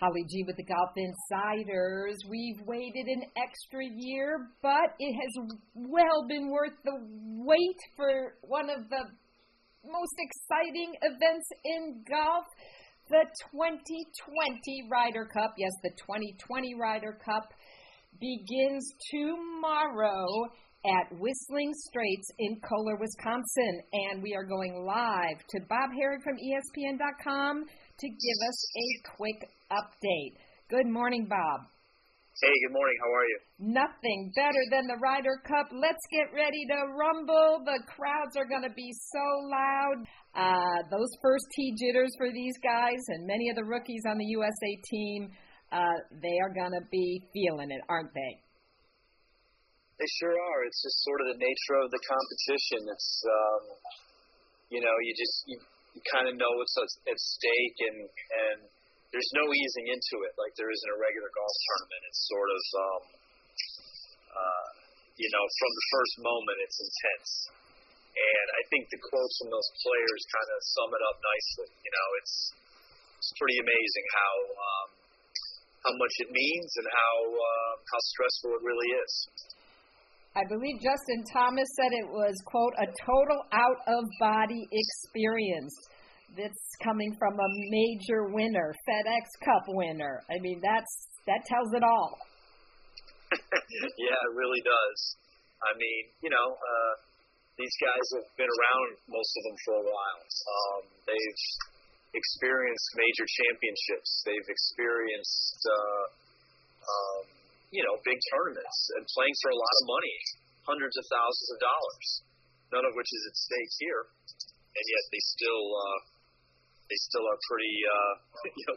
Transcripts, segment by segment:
Holly G with the Golf Insiders. We've waited an extra year, but it has well been worth the wait for one of the most exciting events in golf. The 2020 Ryder Cup, yes, the 2020 Ryder Cup begins tomorrow at Whistling Straits in Kohler, Wisconsin. And we are going live to Bob Harig from ESPN.com to give us a quick update. Good morning, Bob. Hey, good morning. How are you? Nothing better than the Ryder Cup. Let's get ready to rumble. The crowds are going to be so loud. Uh, those first tee jitters for these guys and many of the rookies on the USA team, uh, they are going to be feeling it, aren't they? They sure are. It's just sort of the nature of the competition. It's, um, you know, you just you, you kind of know what's at stake, and and there's no easing into it like there is in a regular golf tournament. It's sort of, um, uh, you know, from the first moment, it's intense. And I think the quotes from those players kind of sum it up nicely. You know, it's it's pretty amazing how um, how much it means and how uh, how stressful it really is. I believe Justin Thomas said it was quote a total out of body experience that's coming from a major winner, FedEx Cup winner. I mean, that's that tells it all. yeah, it really does. I mean, you know, uh, these guys have been around, most of them, for a while. Um, they've experienced major championships. They've experienced, uh, um, you know, big tournaments and playing for a lot of money, hundreds of thousands of dollars, none of which is at stake here, and yet they still. Uh, they still are pretty, uh, you know,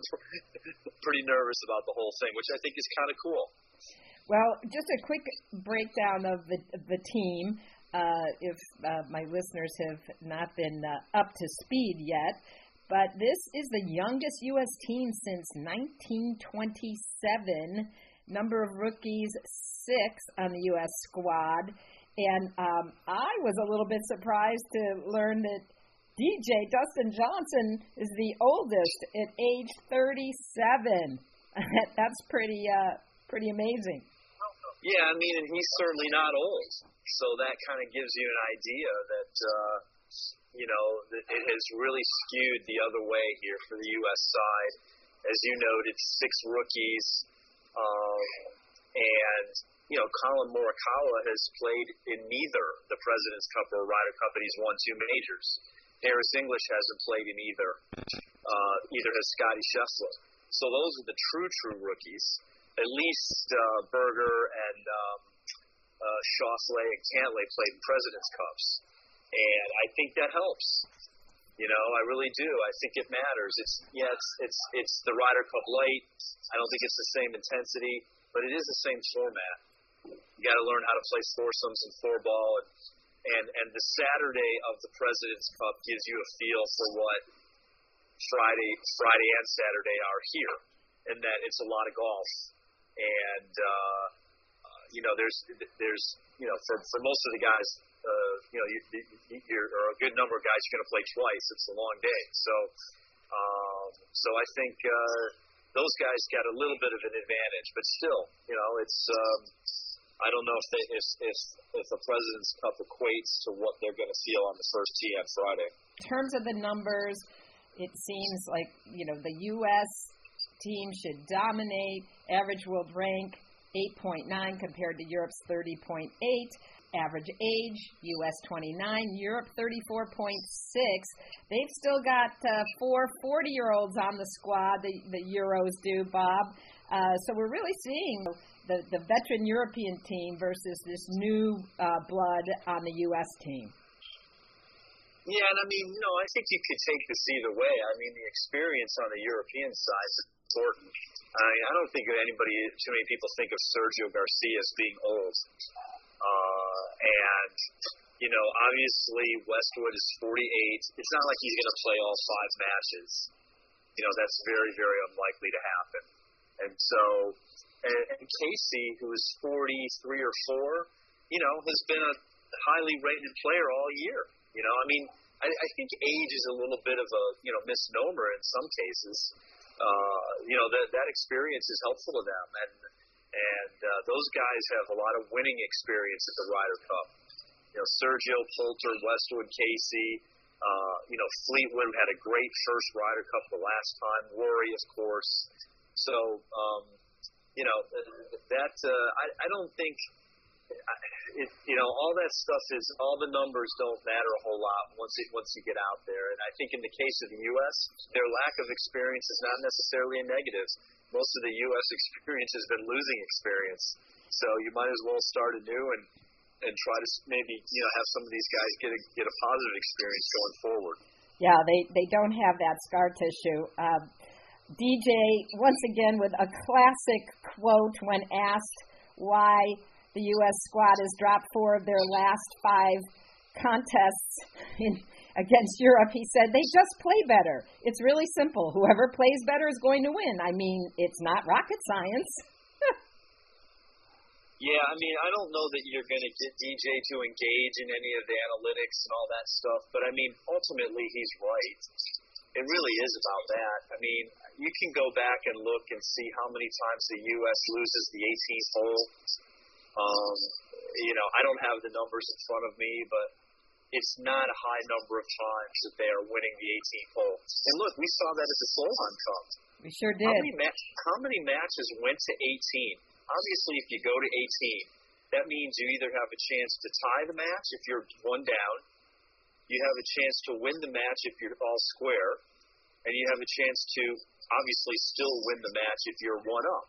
pretty nervous about the whole thing, which I think is kind of cool. Well, just a quick breakdown of the the team. Uh, if uh, my listeners have not been uh, up to speed yet, but this is the youngest U.S. team since 1927. Number of rookies six on the U.S. squad, and um, I was a little bit surprised to learn that DJ Dustin Johnson is the oldest at age 37. That's pretty uh, pretty amazing. Yeah, I mean, and he's certainly not old, so that kind of gives you an idea that uh, you know it has really skewed the other way here for the U.S. side. As you noted, six rookies, um, and you know Collin Morikawa has played in neither the President's Cup or Ryder Cup, and he's won two majors. Harris English hasn't played in either. Uh, either has Scottie Scheffler. So those are the true, true rookies. At least uh, Berger and um, uh, Schauffele and Cantlay played in President's Cups, and I think that helps. You know, I really do. I think it matters. It's yeah, it's it's it's the Ryder Cup light. I don't think it's the same intensity, but it is the same format. You got to learn how to play foursomes and four ball and and and the Saturday of the President's Cup gives you a feel for what Friday Friday and Saturday are here, and that it's a lot of golf, and uh, uh, you know there's there's you know for for most of the guys. Uh, you know, you, you, you're, or a good number of guys you're going to play twice. It's a long day, so um, so I think uh, those guys got a little bit of an advantage, but still, you know, it's um, I don't know if they, if if if the President's Cup equates to what they're going to feel on the first tee on Friday. In terms of the numbers, it seems like you know the U.S. team should dominate. Average world rank 8.9 compared to Europe's 30.8. Average age, U.S. 29, Europe 34.6. They've still got uh, four 40 year olds on the squad, the, the Euros do, Bob. Uh, so we're really seeing the, the veteran European team versus this new uh, blood on the U.S. team. Yeah, and I mean, know, I think you could take this either way. I mean, the experience on the European side is important. I I don't think anybody, too many people think of Sergio Garcia as being old. Uh, and, you know, obviously Westwood is 48. It's not like he's going to play all five matches. You know, that's very, very unlikely to happen. And so and, and Casey, who is 43 or 4, you know, has been a highly rated player all year. You know, I mean, I, I think age is a little bit of a, you know, misnomer in some cases. uh, you know that that experience is helpful to them, and and uh, those guys have a lot of winning experience at the Ryder Cup. You know, Sergio Poulter, Westwood Casey, uh, you know, Fleetwood had a great first Ryder Cup the last time. Rory, of course. So, um, you know, that uh, I, I don't think it, you know, all that stuff is all the numbers don't matter a whole lot once it once you get out there. And I think in the case of the U.S., their lack of experience is not necessarily a negative. Most of the U.S. experience has been losing experience, so you might as well start anew and and try to maybe you know have some of these guys get a get a positive experience going forward. Yeah, they they don't have that scar tissue. Uh, DJ once again with a classic quote when asked why the U.S. squad has dropped four of their last five contests in, against Europe. He said they just play better. It's really simple. Whoever plays better is going to win. I mean, it's not rocket science. yeah, I mean, I don't know that you're going to get DJ to engage in any of the analytics and all that stuff, but I mean, ultimately, he's right. It really is about that. I mean, you can go back and look and see how many times the U.S. loses the 18th hole um, you know, I don't have the numbers in front of me, but it's not a high number of times that they are winning the 18th hole. And look, we saw that at the Solheim Cup. We sure did. How many, ma- how many matches went to 18? Obviously, if you go to 18, that means you either have a chance to tie the match if you're one down, you have a chance to win the match if you're all square, and you have a chance to obviously still win the match if you're one up.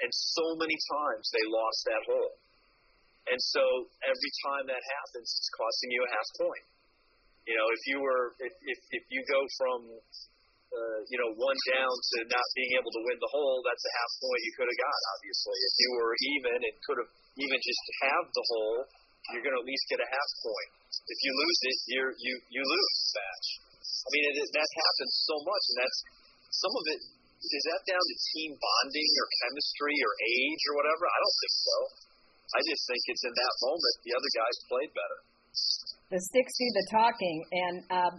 And so many times they lost that hole. And so every time that happens, it's costing you a half point. You know, if you were, if, if, if you go from, uh, you know, one down to not being able to win the hole, that's a half point you could have got, obviously. If you were even and could have even just have the hole, you're going to at least get a half point. If you lose it, you're, you, you lose the match. I mean, it, that happens so much, and that's some of it is that down to team bonding or chemistry or age or whatever? I don't think so. I just think it's in that moment the other guys played better. The sticks do the talking. And um,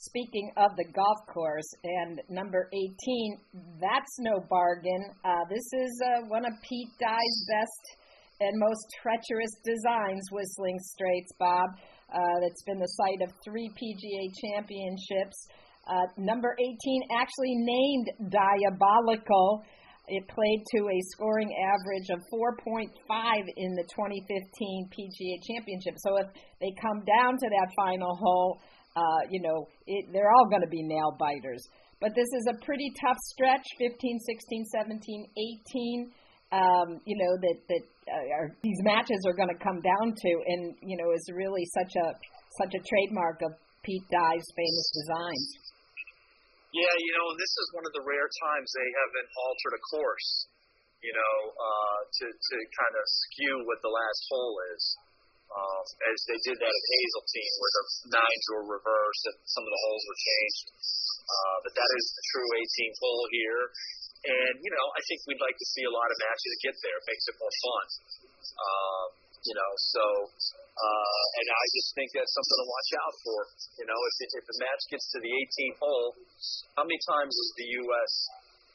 speaking of the golf course, and number 18, that's no bargain. Uh, this is uh, one of Pete Dye's best and most treacherous designs, Whistling Straits, Bob. Uh, that's been the site of three PGA championships. Uh, number 18 actually named Dyeabolical. It played to a scoring average of 4.5 in the 2015 PGA Championship. So if they come down to that final hole, uh, you know, it, they're all going to be nail biters. But this is a pretty tough stretch 15, 16, 17, 18. Um, you know that that uh, are, these matches are going to come down to, and you know is really such a such a trademark of Pete Dye's famous designs. Yeah, you know, this is one of the rare times they haven't altered a course, you know, uh, to to kind of skew what the last hole is, um, as they did that at Hazeltine, where the nines were reversed and some of the holes were changed. Uh, but that is the true 18th hole here, and you know, I think we'd like to see a lot of matches get there. It makes it more fun. Um, you know, so uh, and I just think that's something to watch out for. You know, if if the match gets to the 18th hole, how many times does the U.S.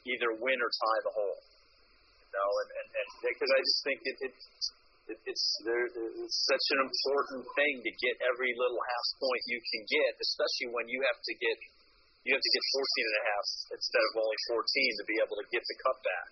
either win or tie the hole? You know, and and because I just think it, it it, it's there. It's such an important thing to get every little half point you can get, especially when you have to get you have to get 14 and a half instead of only 14 to be able to get the cup back.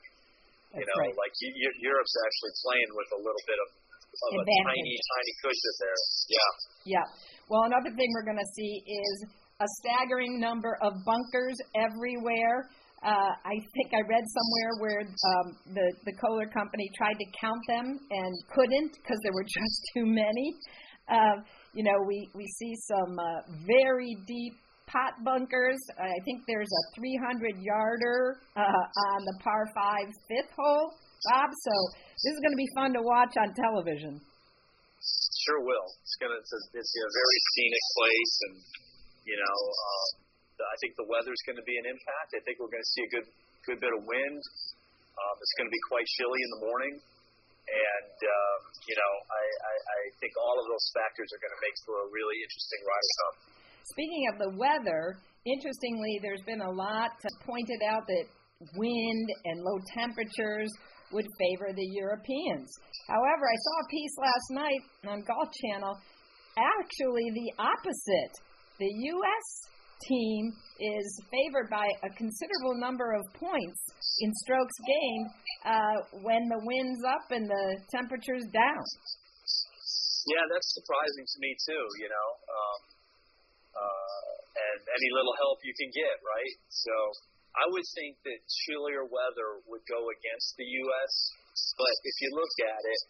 That's you know, right. like you, Europe's actually playing with a little bit of of a tiny, tiny cushion there. Yeah. Yeah. Well, another thing we're going to see is a staggering number of bunkers everywhere. Uh, I think I read somewhere where um, the the Kohler company tried to count them and couldn't because there were just too many. Uh, you know, we we see some uh, very deep pot bunkers. I think there's a 300 yarder uh, on the par five fifth hole, Bob. So this is going to be fun to watch on television. Sure will. It's gonna. It's a, it's a very scenic place, and you know, um, I think the weather's going to be an impact. I think we're going to see a good, good bit of wind. Um, it's going to be quite chilly in the morning, and um, you know, I, I, I think all of those factors are going to make for a really interesting Ryder Cup. Speaking of the weather, interestingly, there's been a lot pointed out that wind and low temperatures would favor the Europeans. However, I saw a piece last night on Golf Channel, actually the opposite. The U.S. team is favored by a considerable number of points in strokes gained uh, when the wind's up and the temperature's down. Yeah, that's surprising to me too. You know, um, uh, and any little help you can get, right? So I would think that chillier weather would go against the U.S., but if you look at it,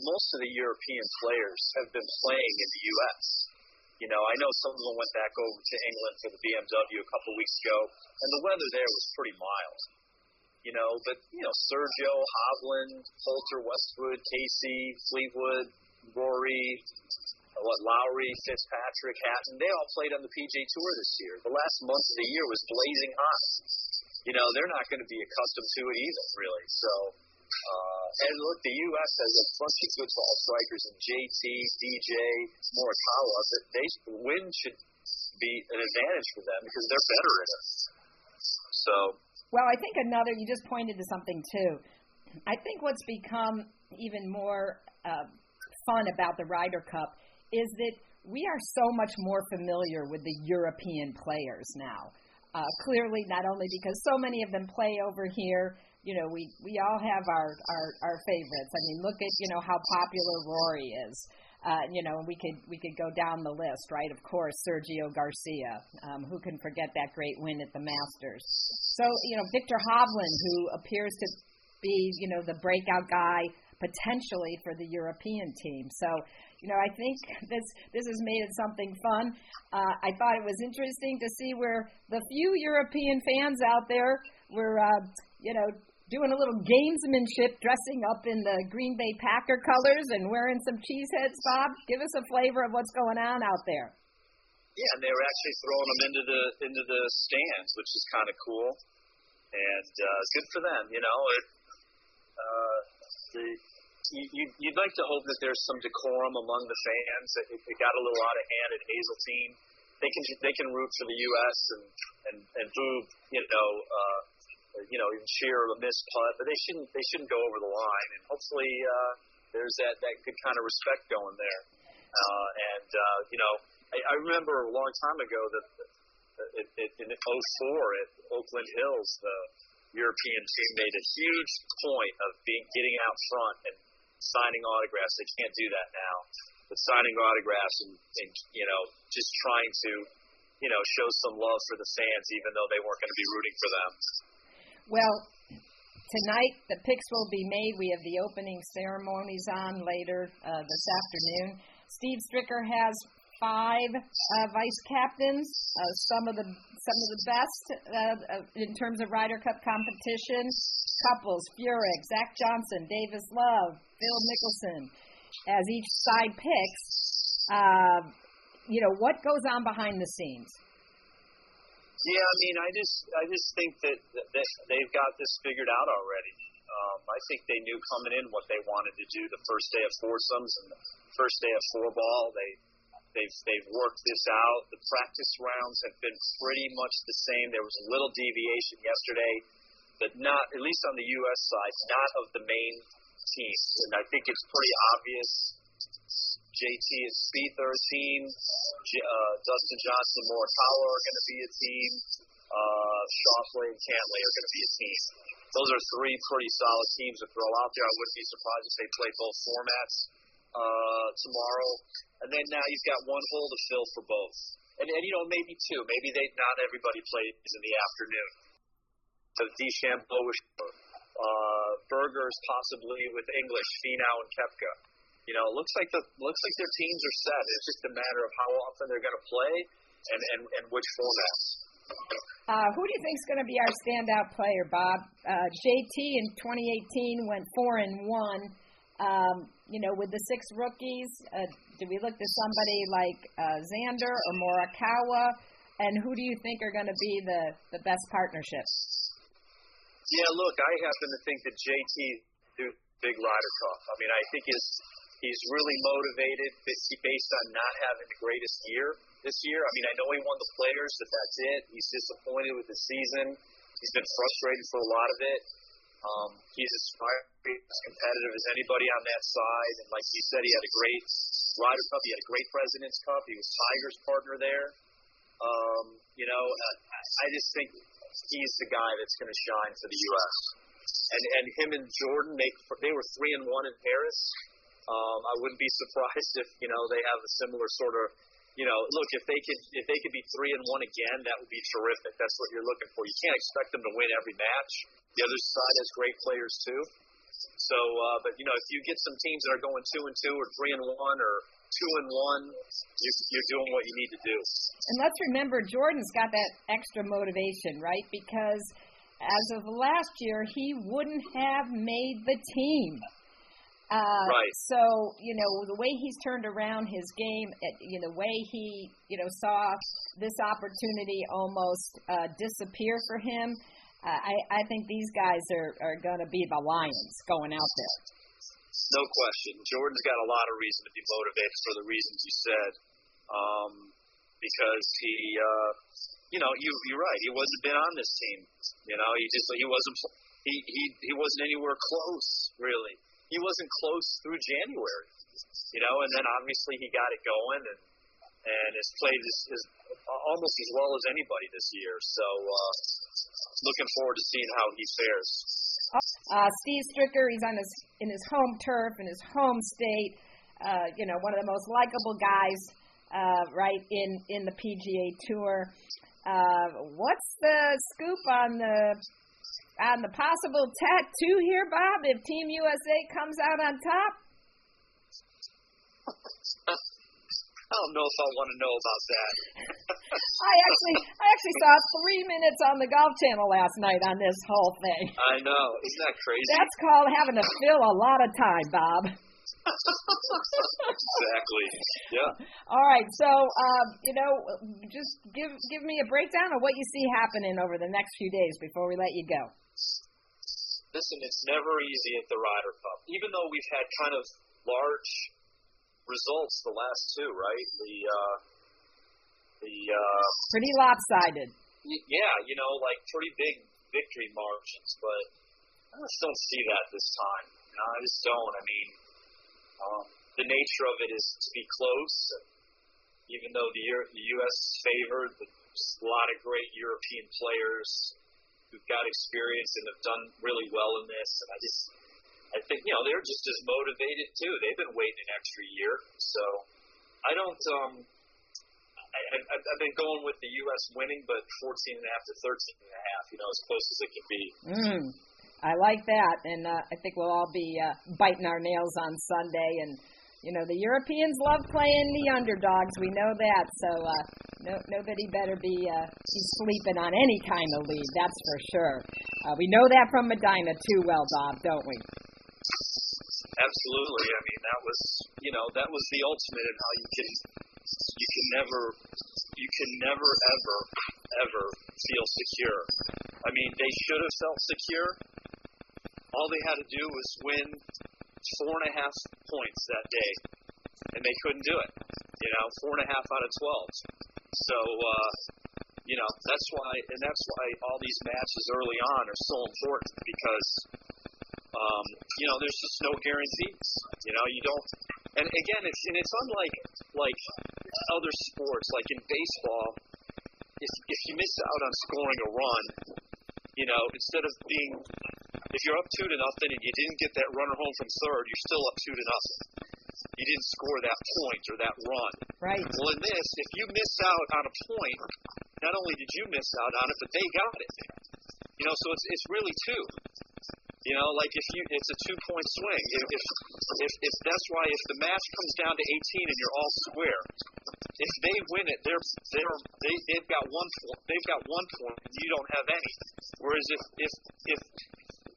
most of the European players have been playing in the U.S. You know, I know some of them went back over to England for the BMW a couple weeks ago, and the weather there was pretty mild. You know, but you know, Sergio, Hovland, Poulter, Westwood, Casey, Fleetwood, Rory, what Lowry, Fitzpatrick, Hatton, they all played on the PGA Tour this year. The last month of the year was blazing hot. You know, they're not going to be accustomed to it either, really. So, uh, and look, the U.S. has a bunch of good ball strikers in JT, DJ, Morikawa. That they win should be an advantage for them because they're better at it. So. Well, I think another. You just pointed to something too. I think what's become even more uh, fun about the Ryder Cup is that we are so much more familiar with the European players now. Uh, clearly, not only because so many of them play over here, you know, we, we all have our, our, our favorites. I mean, look at, you know, how popular Rory is. Uh, you know, we could we could go down the list, right? Of course, Sergio Garcia. Um, who can forget that great win at the Masters? So, you know, Viktor Hovland, who appears to be, you know, the breakout guy potentially for the European team. So, you know, I think this this has made it something fun. Uh, I thought it was interesting to see where the few European fans out there were, uh, you know, doing a little gamesmanship, dressing up in the Green Bay Packer colors and wearing some cheeseheads. Bob, give us a flavor of what's going on out there. Yeah, and they were actually throwing them into the into the stands, which is kind of cool, and uh, good for them. You know, it, uh, the you, you'd like to hope that there's some decorum among the fans. It, it got a little out of hand at Hazeltine. They can they can root for the U.S. and and and boo you know uh, you know even cheer a missed putt, but they shouldn't they shouldn't go over the line. And hopefully uh, there's that that good kind of respect going there. Uh, and uh, you know I, I remember a long time ago that it, it, in 04 at Oakland Hills the European team made a huge point of being getting out front and signing autographs. They can't do that now. But signing autographs and, and you know just trying to you know show some love for the fans, even though they weren't going to be rooting for them. Well, tonight the picks will be made. We have the opening ceremonies on later uh, this afternoon. Steve Stricker has five uh, vice captains, uh, some of the some of the best uh, in terms of Ryder Cup competition. Couples, Furyk, Zach Johnson, Davis Love, Phil Mickelson, as each side picks. Uh, you know what goes on behind the scenes. Yeah, I mean, I just I just think that, that they've got this figured out already. Um, I think they knew coming in what they wanted to do the first day of foursomes and the first day of four ball. They they've they've worked this out. The practice rounds have been pretty much the same. There was a little deviation yesterday, but not at least on the U.S. side, not of the main team. And I think it's pretty obvious. JT are a team. Uh, Dustin Johnson Morikawa are going to be a team. Uh, Schauffele and Cantlay are going to be a team. Those are three pretty solid teams to throw out there. I wouldn't be surprised if they play both formats uh, tomorrow. And then now you've got one hole to fill for both. And, and you know, maybe two. Maybe they not everybody plays in the afternoon. So DeChambeau uh, Berger's possibly with English, Finau and Koepka. You know, it looks like the looks like their teams are set. It's just a matter of how often they're going to play and, and, and which format. Uh, who do you think is going to be our standout player, Bob? Uh, JT in 2018 went four and one. Um, you know, with the six rookies, uh, do we look to somebody like uh, Xander or Morikawa? And who do you think are going to be the, the best partnership? Yeah, look, I happen to think that JT do big Cup. I mean, I think his He's really motivated based on not having the greatest year this year. I mean, I know he won the Players, but that's it. He's disappointed with the season. He's been frustrated for a lot of it. Um, he's as as competitive as anybody on that side. And like you said, he had a great Ryder Cup. He had a great President's Cup. He was Tiger's partner there. Um, you know, I just think he's the guy that's going to shine for the U.S. And and him and Jordan, they they were three and one in Paris. Um, I wouldn't be surprised if you know they have a similar sort of you know, look if they could if they could be three and one again, that would be terrific. That's what you're looking for. You can't expect them to win every match. The other side has great players too. So, uh, but you know, if you get some teams that are going two and two or three and one or two and one, you're, you're doing what you need to do. And let's remember, Jordan's got that extra motivation, right? Because as of last year, he wouldn't have made the team. Uh, right. So you know the way he's turned around his game, you know the way he you know saw this opportunity almost uh, disappear for him. Uh, I I think these guys are are going to be the lions going out there. No question. Jordan's got a lot of reason to be motivated for the reasons you said. Um, because he, uh, you know, you, you're right. He wasn't been on this team. You know, he just he wasn't he he he wasn't anywhere close really he wasn't close through January, you know, and then obviously he got it going and and has played his, his almost as well as anybody this year. So uh, looking forward to seeing how he fares. Uh, Steve Stricker, he's on his in his home turf in his home state. Uh, you know, one of the most likable guys, uh, right in in the PGA Tour. Uh, what's the scoop on the on the possible tattoo here, Bob, if Team USA comes out on top? I don't know if I want to know about that. I actually, I actually saw three minutes on the Golf Channel last night on this whole thing. I know, isn't that crazy? That's called having to fill a lot of time, Bob. exactly. Yeah. All right. So, um, you know, just give give me a breakdown of what you see happening over the next few days before we let you go listen, it's never easy at the Ryder Cup. Even though we've had kind of large results the last two, right? The uh, the uh, pretty lopsided. Y- yeah, you know, like pretty big victory margins, but I just don't see that this time. You know, I just don't. I mean, um, the nature of it is to be close. And even though the, the U.S. is favored, there's a lot of great European players who've got experience and have done really well in this. And I just, I think, you know, they're just as motivated too. They've been waiting an extra year. So I don't, um, I, I, I've been going with the U.S. winning, but 14 and a half to 13 and a half, you know, as close as it can be. Mm, I like that. And uh, I think we'll all be uh, biting our nails on Sunday and, you know, the Europeans love playing the underdogs. We know that. So uh, no, nobody better be, uh, sleeping on any kind of lead. That's for sure. Uh, we know that from Medinah too well, Bob, don't we? Absolutely. I mean, that was, you know, that was the ultimate in how you can, you can never, you can never ever, ever feel secure. I mean, they should have felt secure. All they had to do was win four and a half points that day, and they couldn't do it. You know, four and a half out of twelve. So, uh, you know, that's why, and that's why all these matches early on are so important because, um, you know, there's just no guarantees. You know, you don't. And again, it's and it's unlike like other sports, like in baseball. If if you miss out on scoring a run, you know, instead of being if you're up two to nothing and you didn't get that runner home from third, you're still up two to nothing. You didn't score that point or that run. Right. Well, in this, if you miss out on a point, not only did you miss out on it, but they got it. You know, so it's it's really two. You know, like if you, it's a two point swing. If, if if if that's why if the match comes down to 18 and you're all square, if they win it, they're they're they they've got one they've got one point and you don't have any. Whereas if if if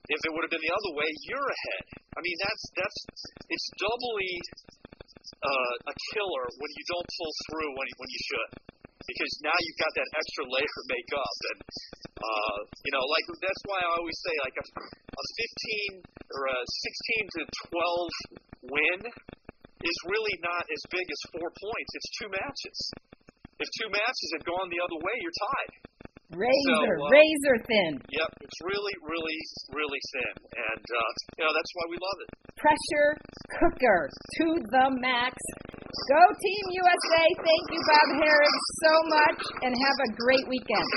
if it would have been the other way, you're ahead. I mean, that's that's it's doubly uh, a killer when you don't pull through when when you should, because now you've got that extra layer to make up, and uh, you know, like that's why I always say like a, a 15 or a 16 to 12 win is really not as big as four points. It's two matches. If two matches had gone the other way, you're tied. Razor, So, uh, razor thin. Yep, it's really, really, really thin, and uh, you know that's why we love it. Pressure cooker to the max. Go Team USA. Thank you, Bob Harig, so much, and have a great weekend.